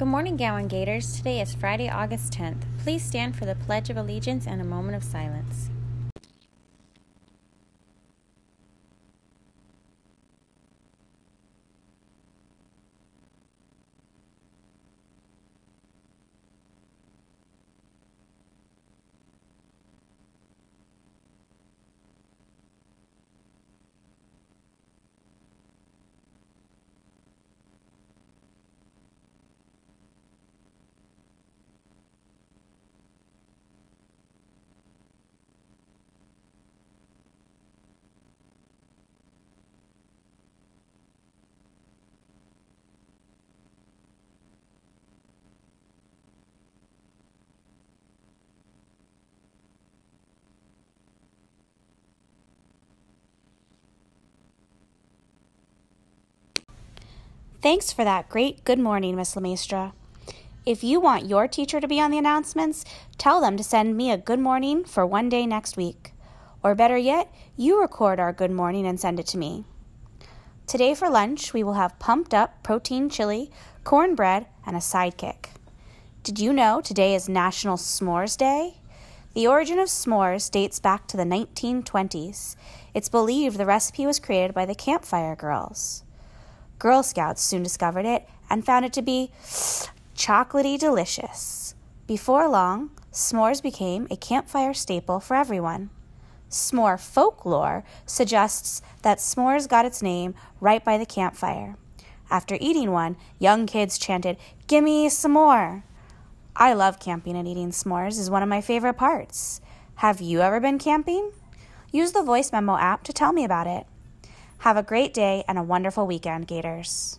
Good morning, Gowan Gators. Today is Friday, August 10th. Please stand for the Pledge of Allegiance and a moment of silence. Thanks for that great good morning, Miss Lemaistra. If you want your teacher to be on the announcements, tell them to send me a good morning for one day next week. Or better yet, you record our good morning and send it to me. Today for lunch, we will have pumped up protein chili, cornbread, and a sidekick. Did you know today is National S'mores Day? The origin of s'mores dates back to the 1920s. It's believed the recipe was created by the Campfire Girls. Girl Scouts soon discovered it and found it to be chocolatey delicious. Before long, s'mores became a campfire staple for everyone. S'more folklore suggests that s'mores got its name right by the campfire. After eating one, young kids chanted, Gimme some more! I love camping and eating s'mores is one of my favorite parts. Have you ever been camping? Use the voice memo app to tell me about it. Have a great day and a wonderful weekend, Gators.